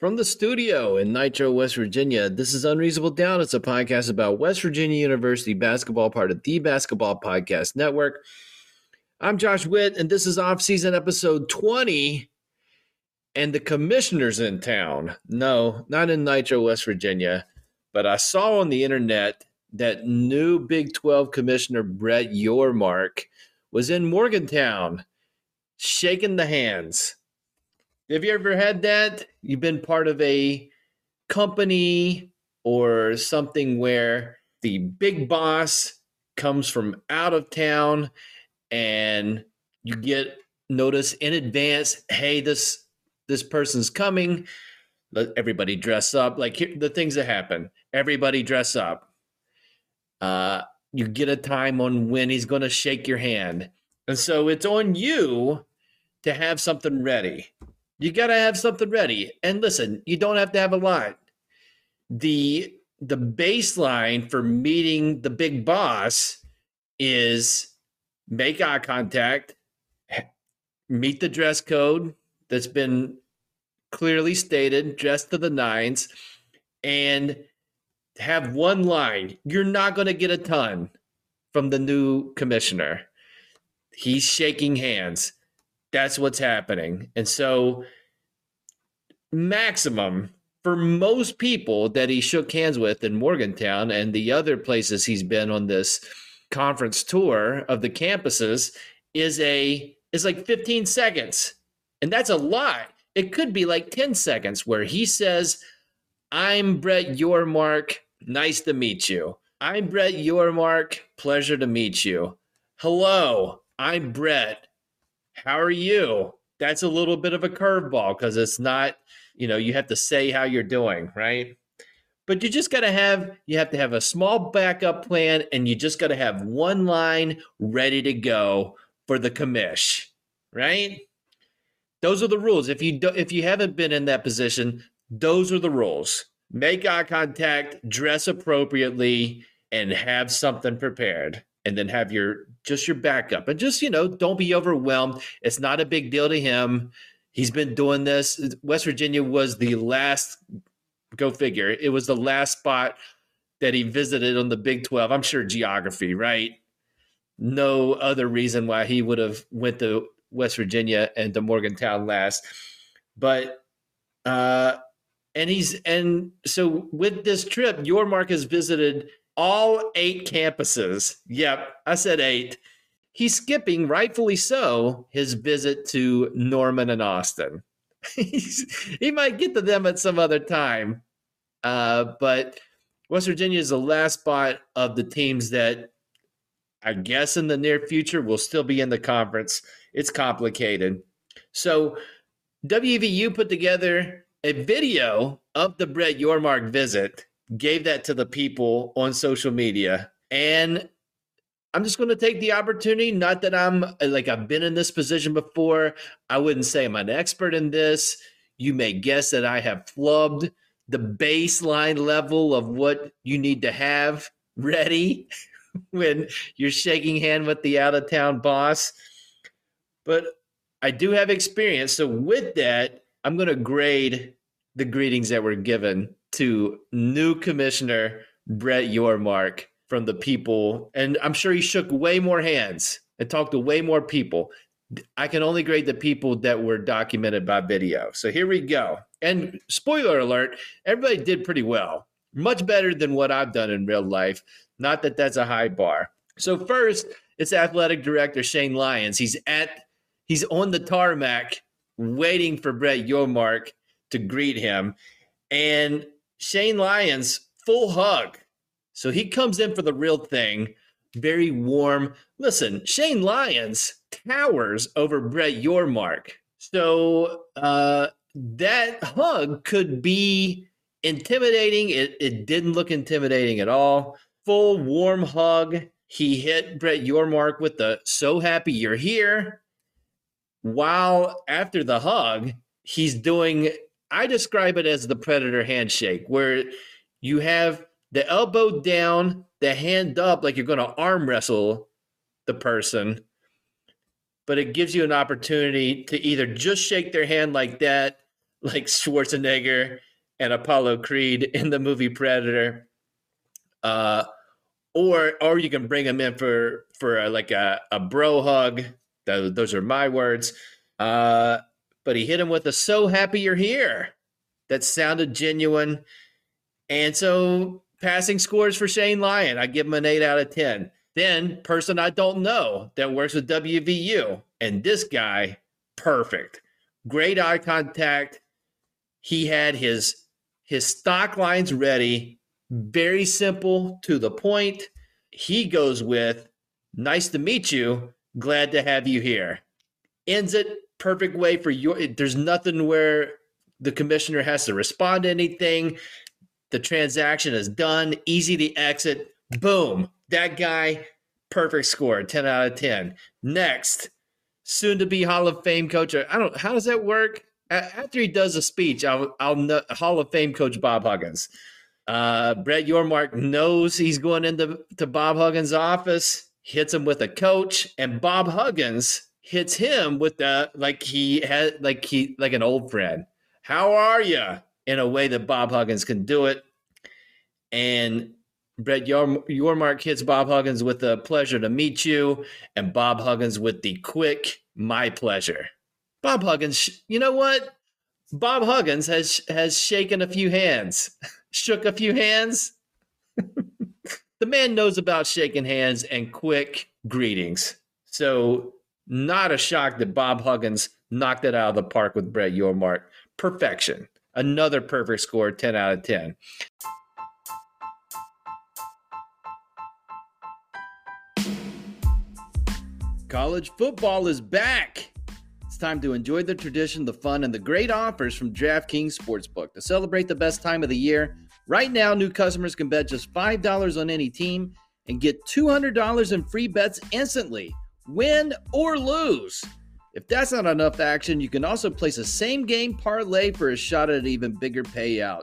from the studio in Nitro, West Virginia. This is Unreasonable Doubt. It's a podcast about West Virginia University basketball, part of the Basketball Podcast Network. I'm Josh Witt, and this is off-season episode 20. And the commissioner's in town. No, not in Nitro, West Virginia, but I saw on the internet that new Big 12 commissioner Brett Yormark was in Morgantown shaking the hands. Have you ever had that? You've been part of a company or something where the big boss comes from out of town and you get notice in advance, hey, this this person's coming. Let everybody dress up. Like here, the things that happen. Everybody dress up. Uh, you get a time on when he's going to shake your hand. And so it's on you to have something ready. You got to have something ready. And listen, you don't have to have a lot. The the baseline for meeting the big boss is make eye contact, meet the dress code that's been clearly stated, dress to the nines, and have one line. You're not going to get a ton from the new commissioner. He's shaking hands. That's what's happening. And so, maximum for most people that he shook hands with in Morgantown and the other places he's been on this conference tour of the campuses is a is like 15 seconds. And that's a lot. It could be like 10 seconds where he says, I'm Brett Yormark. Nice to meet you. I'm Brett Yormark. Pleasure to meet you. Hello, I'm Brett. How are you? That's a little bit of a curveball because it's not, you know, you have to say how you're doing, right? But you just got to have, you have to have a small backup plan and you just got to have one line ready to go for the commish, right? Those are the rules. If you do, if you haven't been in that position, those are the rules. Make eye contact, dress appropriately, and have something prepared. And then have your just your backup. And just, you know, don't be overwhelmed. It's not a big deal to him. He's been doing this. West Virginia was the last go figure. It was the last spot that he visited on the Big 12. I'm sure geography, right? No other reason why he would have went to West Virginia and to Morgantown last. But uh and he's and so with this trip, Yormark has visited all eight campuses. Yep, I said eight. He's skipping, rightfully so, his visit to Norman and Austin. he might get to them at some other time. Uh, but West Virginia is the last spot of the teams that I guess in the near future will still be in the conference. It's complicated. So WVU put together a video of the Brett Yormark visit, gave that to the people on social media. And I'm just going to take the opportunity. Not that I'm like I've been in this position before. I wouldn't say I'm an expert in this. You may guess that I have flubbed the baseline level of what you need to have ready when you're shaking hand with the out of town boss. But I do have experience. So with that, I'm going to grade the greetings that were given to new commissioner Brett Yormark from the people. And I'm sure he shook way more hands and talked to way more people. I can only grade the people that were documented by video. So here we go. And spoiler alert, everybody did pretty well. Much better than what I've done in real life. Not that that's a high bar. So first, it's athletic director Shane Lyons. He's at he's on the tarmac waiting for Brett Yormark to greet him. And Shane Lyons, full hug. So he comes in for the real thing, very warm. Listen, Shane Lyons towers over Brett Yormark. So uh, that hug could be intimidating. It, it didn't look intimidating at all. Full warm hug. He hit Brett Yormark with the so happy you're here. While after the hug, he's doing, I describe it as the predator handshake, where you have the elbow down, the hand up, like you're going to arm wrestle the person. But it gives you an opportunity to either just shake their hand like that, like Schwarzenegger and Apollo Creed in the movie Predator, uh, or or you can bring them in for for like a, a bro hug. Those, those are my words. Uh, but he hit him with a "So happy you're here." That sounded genuine, and so passing scores for Shane Lyon. I give him an eight out of ten. Then person I don't know that works with WVU, and this guy perfect, great eye contact. He had his his stock lines ready, very simple to the point. He goes with, Nice to meet you. Glad to have you here. Ends it perfect way for your. There's nothing where the commissioner has to respond to anything. The transaction is done, easy to exit. Boom. That guy, perfect score, 10 out of 10. Next, soon to be Hall of Fame coach. I don't how does that work? after he does a speech, I'll, I'll know, Hall of Fame coach Bob Huggins. Uh, Brett Yormark knows he's going into to Bob Huggins' office, hits him with a coach, and Bob Huggins hits him with the like he had like he like an old friend. How are you? In a way that Bob Huggins can do it, and Brett Yormark hits Bob Huggins with a pleasure to meet you, and Bob Huggins with the quick my pleasure. Bob Huggins, you know what? Bob Huggins has has shaken a few hands, shook a few hands. the man knows about shaking hands and quick greetings. So, not a shock that Bob Huggins knocked it out of the park with Brett Yormark. Perfection. Another perfect score, 10 out of 10. College football is back It's time to enjoy the tradition, the fun, and the great offers from DraftKings Sportsbook. To celebrate the best time of the year, right now, new customers can bet just $5 on any team and get $200 in free bets instantly, win or lose. If that's not enough action, you can also place a same game parlay for a shot at an even bigger payout.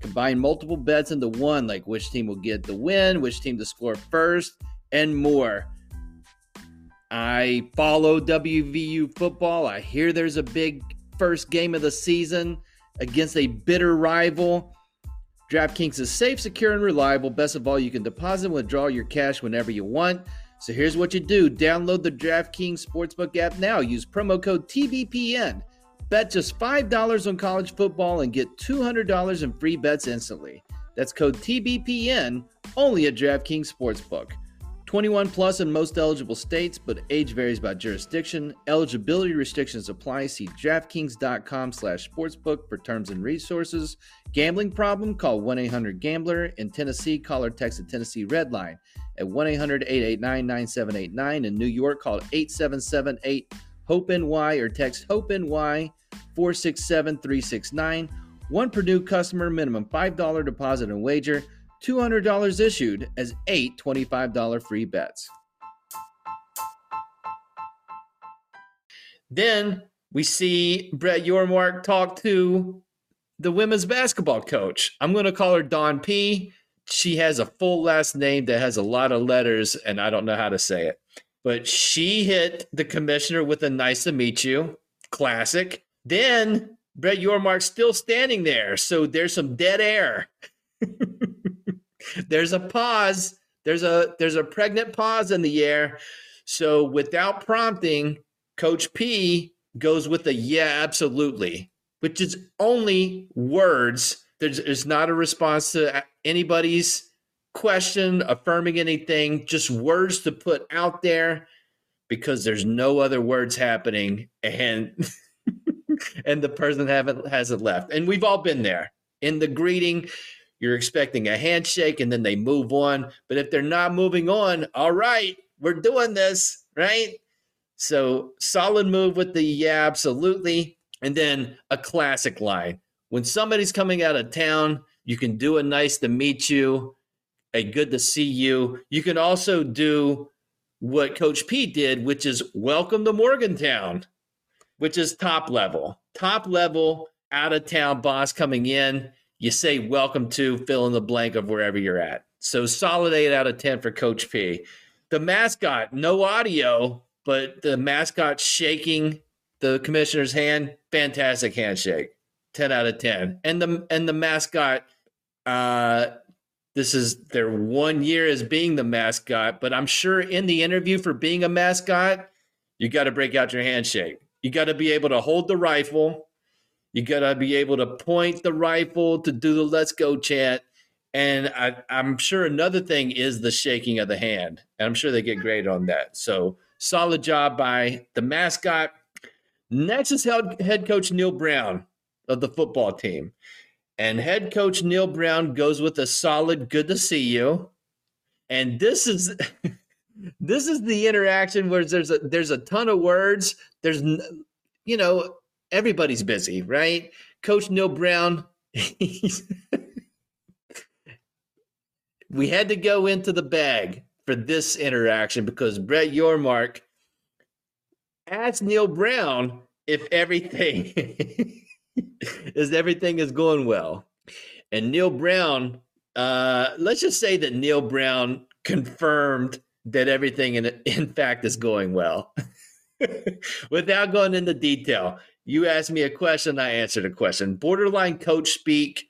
Combine multiple bets into one, like which team will get the win, which team to score first, and more. I follow WVU football. I hear there's a big first game of the season against a bitter rival. DraftKings is safe, secure, and reliable. Best of all, you can deposit and withdraw your cash whenever you want. So here's what you do download the DraftKings Sportsbook app now. Use promo code TBPN. Bet just $5 on college football and get $200 in free bets instantly. That's code TBPN only at DraftKings Sportsbook. 21 plus in most eligible states, but age varies by jurisdiction. Eligibility restrictions apply. See DraftKings.com slash sportsbook for terms and resources. Gambling problem? Call 1-800-GAMBLER. In Tennessee, call or text the Tennessee Red Line at 1-800-889-9789. In New York, call 877-8-HOPE-NY or text HOPE-NY 467-369. One per new customer, minimum $5 deposit and wager. $200 issued as eight $25 free bets. Then we see Brett Yormark talk to the women's basketball coach. I'm going to call her Dawn P. She has a full last name that has a lot of letters, and I don't know how to say it. But she hit the commissioner with a nice to meet you. Classic. Then Brett Yormark's still standing there. So there's some dead air. there's a pause. There's a there's a pregnant pause in the air. So without prompting, Coach P goes with a yeah, absolutely, which is only words. There's, there's not a response to anybody's question, affirming anything, just words to put out there because there's no other words happening and and the person haven't hasn't left. And we've all been there. In the greeting, you're expecting a handshake and then they move on. But if they're not moving on, all right, we're doing this, right? So solid move with the yeah, absolutely. And then a classic line when somebody's coming out of town, you can do a nice to meet you, a good to see you. You can also do what Coach P did, which is welcome to Morgantown, which is top level. Top level, out of town boss coming in. You say welcome to fill in the blank of wherever you're at. So solid eight out of 10 for Coach P. The mascot, no audio, but the mascot shaking the commissioner's hand, fantastic handshake. 10 out of 10. And the and the mascot uh this is their one year as being the mascot, but I'm sure in the interview for being a mascot, you got to break out your handshake. You got to be able to hold the rifle. You got to be able to point the rifle to do the let's go chant. And I, am sure another thing is the shaking of the hand. And I'm sure they get great on that. So solid job by the mascot. Next is head coach Neal Brown of the football team. And head coach Neal Brown goes with a solid good to see you. And this is this is the interaction where there's a there's a ton of words. There's you know, everybody's busy, right? Coach Neal Brown we had to go into the bag for this interaction because Brett Yormark asked Neal Brown if everything is everything is going well. And Neal Brown, uh, let's just say that Neal Brown confirmed that everything in, in fact is going well. Without going into detail, you asked me a question, I answered a question. Borderline coach speak.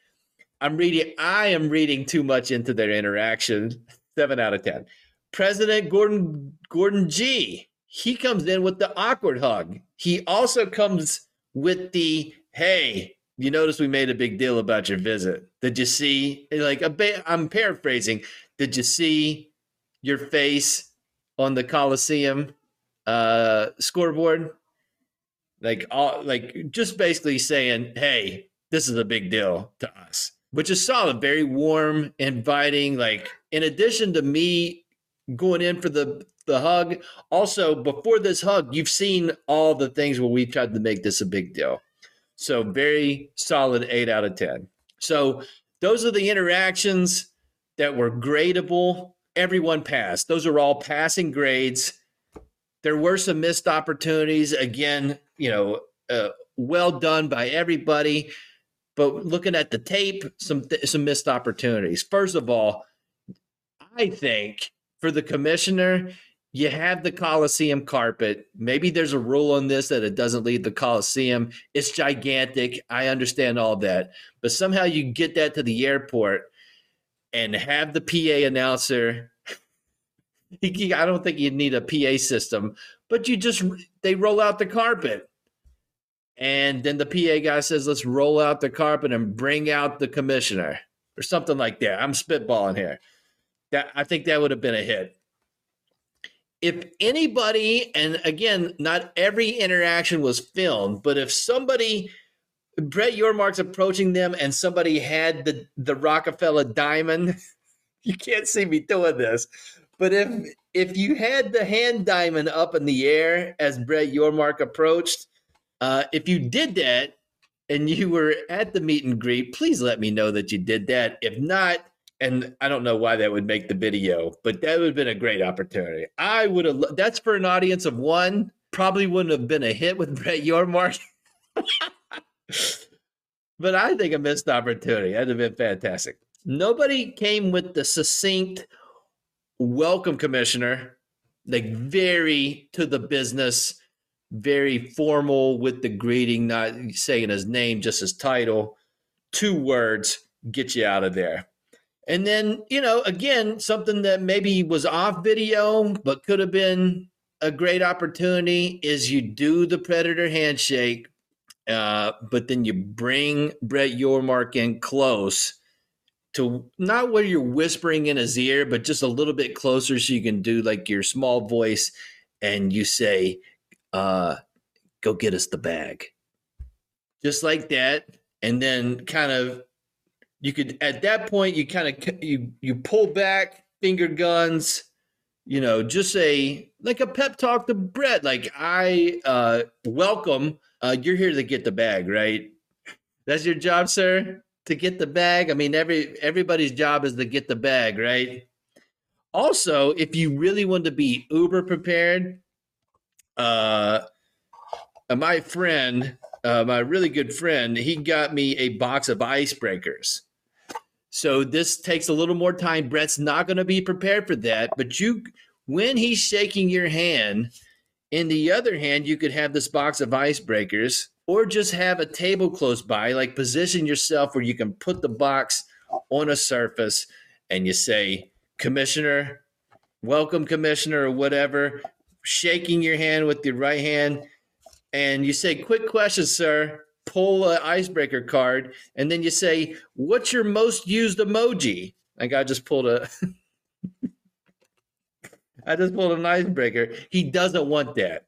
I'm reading, I am reading too much into their interaction. Seven out of 10. President Gordon Gordon Gee. He comes in with the awkward hug. He also comes with the hey, you notice we made a big deal about your visit. Did you see? Like, a I'm paraphrasing. Did you see your face on the Coliseum uh, scoreboard? Like, all, like just basically saying, hey, this is a big deal to us, which is solid, very warm, inviting. Like, in addition to me going in for the the hug, also before this hug, you've seen all the things where we've tried to make this a big deal. So very solid eight out of 10. So those are the interactions that were gradable. Everyone passed. Those are all passing grades. There were some missed opportunities. Again, you know, uh, well done by everybody. But looking at the tape, some some missed opportunities. First of all, I think for the commissioner, you have the Coliseum carpet. Maybe there's a rule on this that it doesn't leave the Coliseum. It's gigantic. I understand all that. But somehow you get that to the airport and have the PA announcer. I don't think you need a PA system, but you just, they roll out the carpet. And then the PA guy says, let's roll out the carpet and bring out the commissioner or something like that. I'm spitballing here. That I think that would have been a hit if anybody, and again, not every interaction was filmed, but if somebody, Brett Yormark's approaching them and somebody had the, the Roc-A-Fella diamond, you can't see me doing this, but if if you had the hand diamond up in the air as Brett Yormark approached, uh, if you did that and you were at the meet and greet, please let me know that you did that. If not, and I don't know why that would make the video, but that would have been a great opportunity. I would have. That's for an audience of one. Probably wouldn't have been a hit with Brett Yormark. but I think a missed opportunity. That'd have been fantastic. Nobody came with the succinct welcome, commissioner. Like very to the business, very formal with the greeting, not saying his name, just his title. Two words get you out of there. And then, you know, again, something that maybe was off video, but could have been a great opportunity is you do the predator handshake, uh, but then you bring Brett Yormark in close to not where you're whispering in his ear, but just a little bit closer so you can do like your small voice and you say, uh, go get us the bag. Just like that. And then kind of you could at that point you kind of you you pull back finger guns you know just a like a pep talk to brett like i uh welcome uh you're here to get the bag right That's your job, sir, to get the bag. I mean, every everybody's job is to get the bag, right? Also, if you really want to be uber prepared, uh, my friend, uh, my really good friend, he got me a box of icebreakers. So this takes a little more time. Brett's not going to be prepared for that, but you, when he's shaking your hand, in the other hand, you could have this box of icebreakers or just have a table close by, like position yourself where you can put the box on a surface and you say, Commissioner, welcome, Commissioner, or whatever, shaking your hand with your right hand. And you say, Quick question, sir. Pull an icebreaker card. And then you say, What's your most used emoji? Like I just pulled a. I just pulled an icebreaker. He doesn't want that.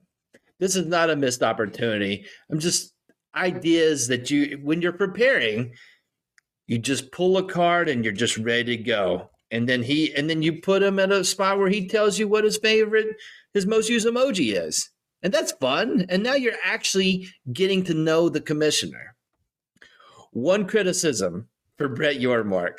This is not a missed opportunity. I'm just ideas that you, when you're preparing, you just pull a card and you're just ready to go. And then he, and then you put him at a spot where he tells you what his favorite, his most used emoji is. And that's fun. And now you're actually getting to know the commissioner. One criticism for Brett Yormark.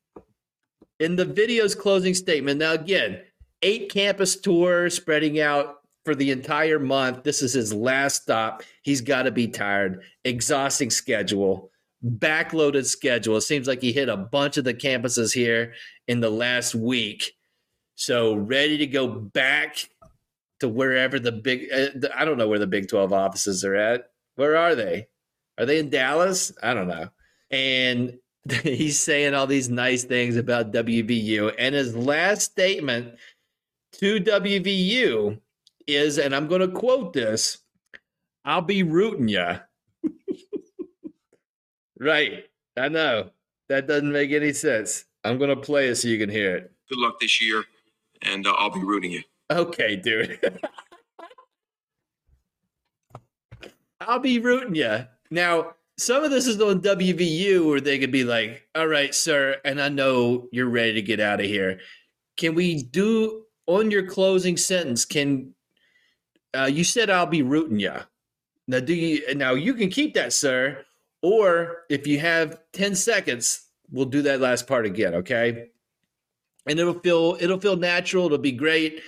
In the video's closing statement, now again, eight campus tours spreading out for the entire month. This is his last stop. He's got to be tired. Exhausting schedule, backloaded schedule. It seems like he hit a bunch of the campuses here in the last week. So ready to go back to wherever the big, uh, I don't know where the Big 12 offices are at. Where are they? Are they in Dallas? I don't know. And he's saying all these nice things about WVU. And his last statement to WVU is, and I'm going to quote this I'll be rooting you. right. I know. That doesn't make any sense. I'm going to play it so you can hear it. Good luck this year, and uh, I'll be rooting you. Okay, dude. I'll be rooting you. Now, some of this is on WVU where they could be like, all right, sir, and I know you're ready to get out of here. Can we do on your closing sentence? Can uh, you said I'll be rooting you? Now, do you now you can keep that, sir, or if you have ten seconds, we'll do that last part again, okay? And it'll feel it'll feel natural. It'll be great.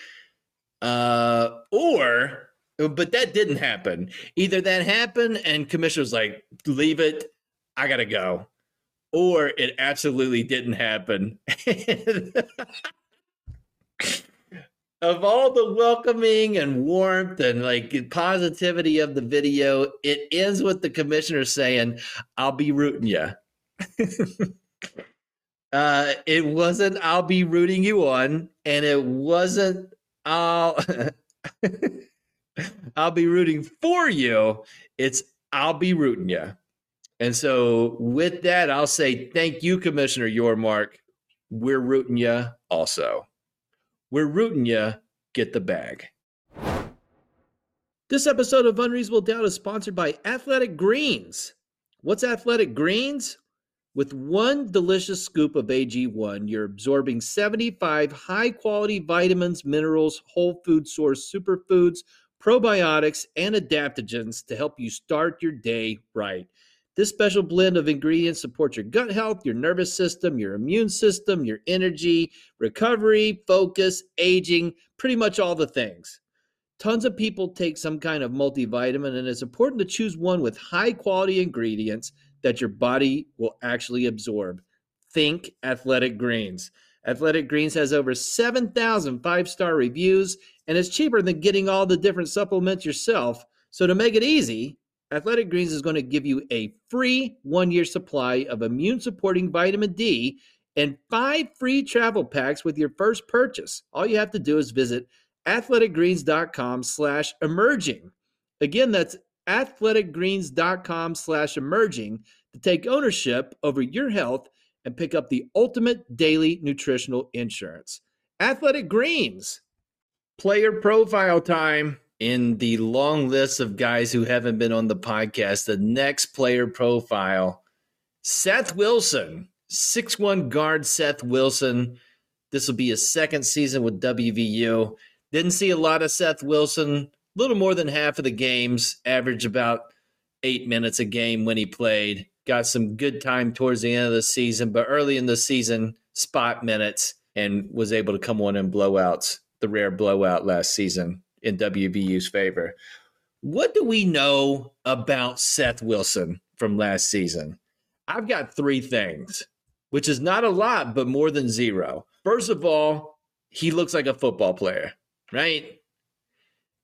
Uh, or but that didn't happen. Either that happened and commissioner's like, leave it, I gotta go. Or it absolutely didn't happen. of all the welcoming and warmth and like positivity of the video, it ends with the commissioner saying, I'll be rooting you. uh, it wasn't, I'll be rooting you on, and it wasn't, I'll. I'll be rooting for you. It's I'll be rooting you. And so with that, I'll say thank you, Commissioner Yormark. We're rooting you also. We're rooting you. Get the bag. This episode of Unreasonable Doubt is sponsored by Athletic Greens. What's Athletic Greens? With one delicious scoop of AG1, you're absorbing 75 high quality vitamins, minerals, whole food source superfoods probiotics, and adaptogens to help you start your day right. This special blend of ingredients supports your gut health, your nervous system, your immune system, your energy, recovery, focus, aging, pretty much all the things. Tons of people take some kind of multivitamin, and it's important to choose one with high quality ingredients that your body will actually absorb. Think Athletic Greens. Athletic Greens has over 7,000 five star reviews and it's cheaper than getting all the different supplements yourself. So, to make it easy, Athletic Greens is going to give you a free one year supply of immune supporting vitamin D and five free travel packs with your first purchase. All you have to do is visit athleticgreens.com slash emerging. Again, that's athleticgreens.com slash emerging to take ownership over your health and pick up the ultimate daily nutritional insurance. Athletic Greens. Player profile time. In the long list of guys who haven't been on the podcast, the next player profile, Seth Wilson, six-one guard Seth Wilson. This will be his second season with WVU. Didn't see a lot of Seth Wilson, little more than half of the games, averaged about eight minutes a game when he played. got some good time towards the end of the season, but early in the season, spot minutes and was able to come on in blowouts, the rare blowout last season in WVU's favor. What do we know about Seth Wilson from last season? I've got three things, which is not a lot, but more than zero. First of all, he looks like a football player, right?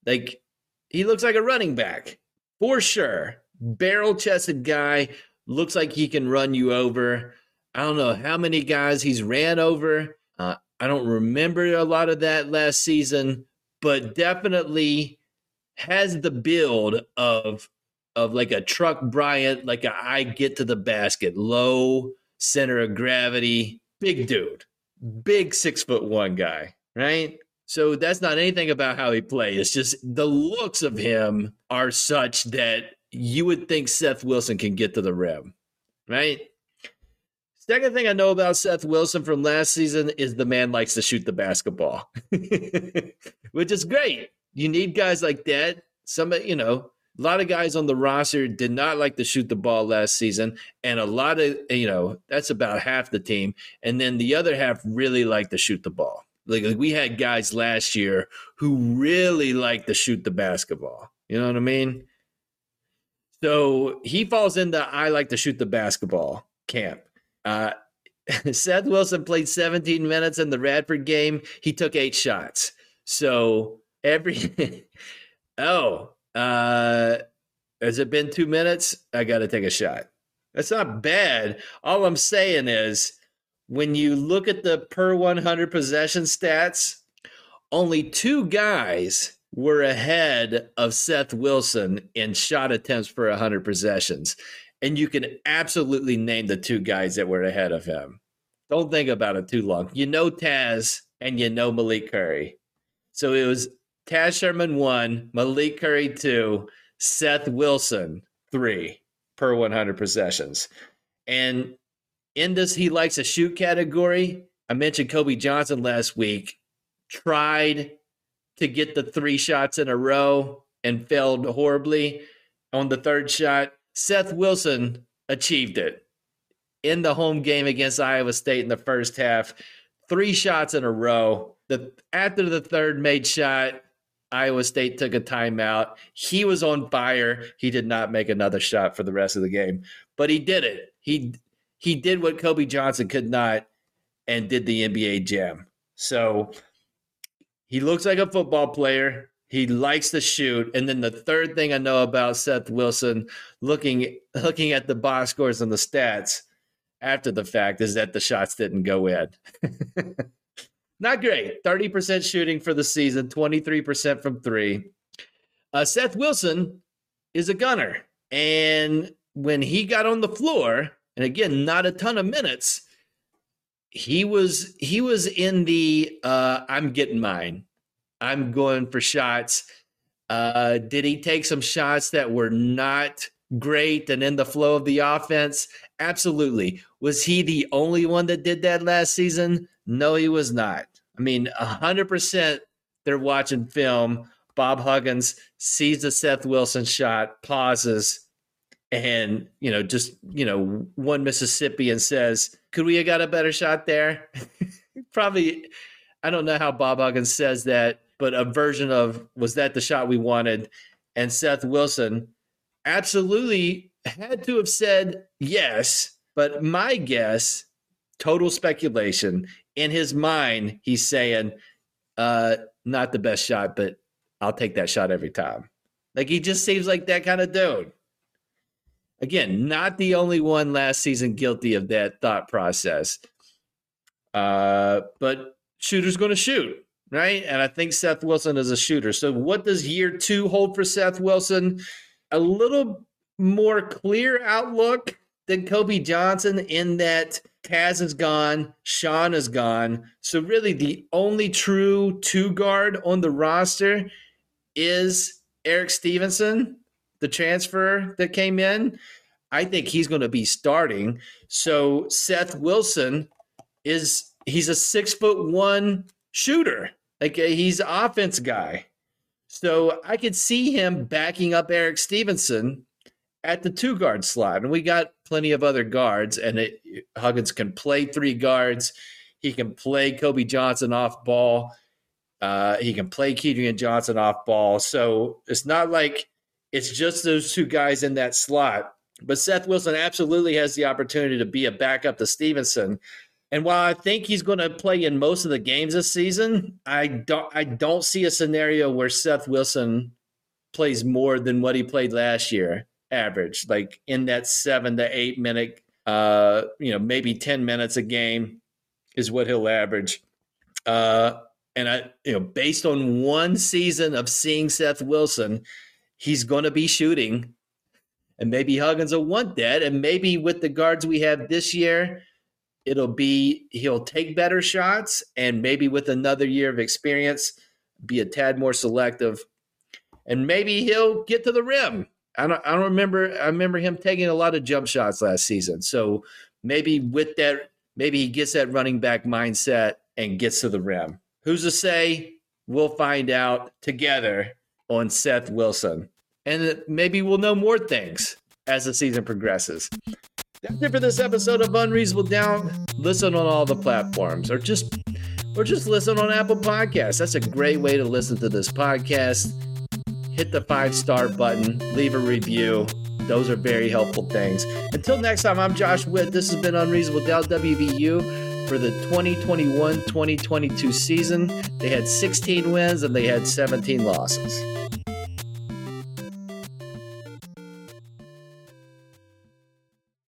Like he looks like a running back for sure. Barrel chested guy, looks like he can run you over. I don't know how many guys he's ran over. Uh, I don't remember a lot of that last season, but definitely has the build of of like a Truck Bryant, like a I get to the basket, low center of gravity, big dude, big six foot one guy, right? So that's not anything about how he plays. It's just the looks of him are such that you would think Seth Wilson can get to the rim, right? Second thing I know about Seth Wilson from last season is the man likes to shoot the basketball, which is great. You need guys like that. Some, you know, a lot of guys on the roster did not like to shoot the ball last season, and a lot of, you know, that's about half the team. And then the other half really like to shoot the ball. Like, like we had guys last year who really like to shoot the basketball. You know what I mean? So he falls into I like to shoot the basketball camp. Uh, Seth Wilson played 17 minutes in the Radford game. He took eight shots. So every oh, uh, has it been two minutes? I got to take a shot. That's not bad. All I'm saying is when you look at the per 100 possession stats, only two guys were ahead of Seth Wilson in shot attempts per 100 possessions. And you can absolutely name the two guys that were ahead of him. Don't think about it too long. You know Taz and you know Malik Curry. So it was Taz Sherman one, Malik Curry two, Seth Wilson three per 100 possessions. And in this, he likes a shoot category. I mentioned Kobe Johnson last week, tried to get the three shots in a row and failed horribly on the third shot. Seth Wilson achieved it in the home game against Iowa State in the first half. Three shots in a row. The after the third made shot, Iowa State took a timeout. He was on fire. He did not make another shot for the rest of the game, but he did it. He he did what Kobe Johnson could not and did the NBA jam. So he looks like a football player. He likes to shoot. And then the third thing I know about Seth Wilson, looking looking at the box scores and the stats after the fact, is that the shots didn't go in. Not great. 30% shooting for the season, 23% from three. Uh, Seth Wilson is a gunner. And when he got on the floor, and again, not a ton of minutes, he was he was in the uh, I'm getting mine. I'm going for shots. Uh, did he take some shots that were not great and in the flow of the offense? Absolutely. Was he the only one that did that last season? No, he was not. I mean, 100% they're watching film. Bob Huggins sees the Seth Wilson shot, pauses, and, you know, just, you know, one Mississippian says, Could we have got a better shot there? Probably, I don't know how Bob Huggins says that, but a version of, Was that the shot we wanted? And Seth Wilson absolutely had to have said yes. But my guess, total speculation, in his mind, he's saying, uh, not the best shot, but I'll take that shot every time. Like he just seems like that kind of dude. Again, not the only one last season guilty of that thought process. Uh, but shooter's going to shoot, right? And I think Seth Wilson is a shooter. So, what does year two hold for Seth Wilson? A little more clear outlook than Kobe Johnson in that Taz is gone, Sean is gone. So really the only true two guard on the roster is Erik Stevenson, the transfer that came in. I think he's going to be starting. So Seth Wilson is he's a six foot one shooter. Like he's an offense guy. So I could see him backing up Erik Stevenson at the two guard slot. And we got plenty of other guards, and it, Huggins can play three guards. He can play Kobe Johnson off ball. Uh, he can play Kedrian Johnson off ball. So it's not like it's just those two guys in that slot. But Seth Wilson absolutely has the opportunity to be a backup to Stevenson. And while I think he's going to play in most of the games this season, I don't I don't see a scenario where Seth Wilson plays more than what he played last year, average, like in that seven to eight minute, uh, you know, maybe ten minutes a game is what he'll average. Uh, and I, you know, based on one season of seeing Seth Wilson, he's going to be shooting, and maybe Huggins will want that, and maybe with the guards we have this year it'll be he'll take better shots and maybe with another year of experience be a tad more selective. And maybe he'll get to the rim. I don't, I don't remember i remember him taking a lot of jump shots last season. So maybe with that maybe he gets that running back mindset and gets to the rim. Who's to say? We'll find out together on seth wilson and maybe we'll know more things as the season progresses that's it for this episode of Unreasonable Doubt. Listen on all the platforms, or just or just listen on Apple Podcasts. That's a great way to listen to this podcast. Hit the five star button, leave a review. Those are very helpful things. Until next time, I'm Josh Witt. This has been Unreasonable Doubt WVU for the 2021 2022 season. They had 16 wins and they had 17 losses.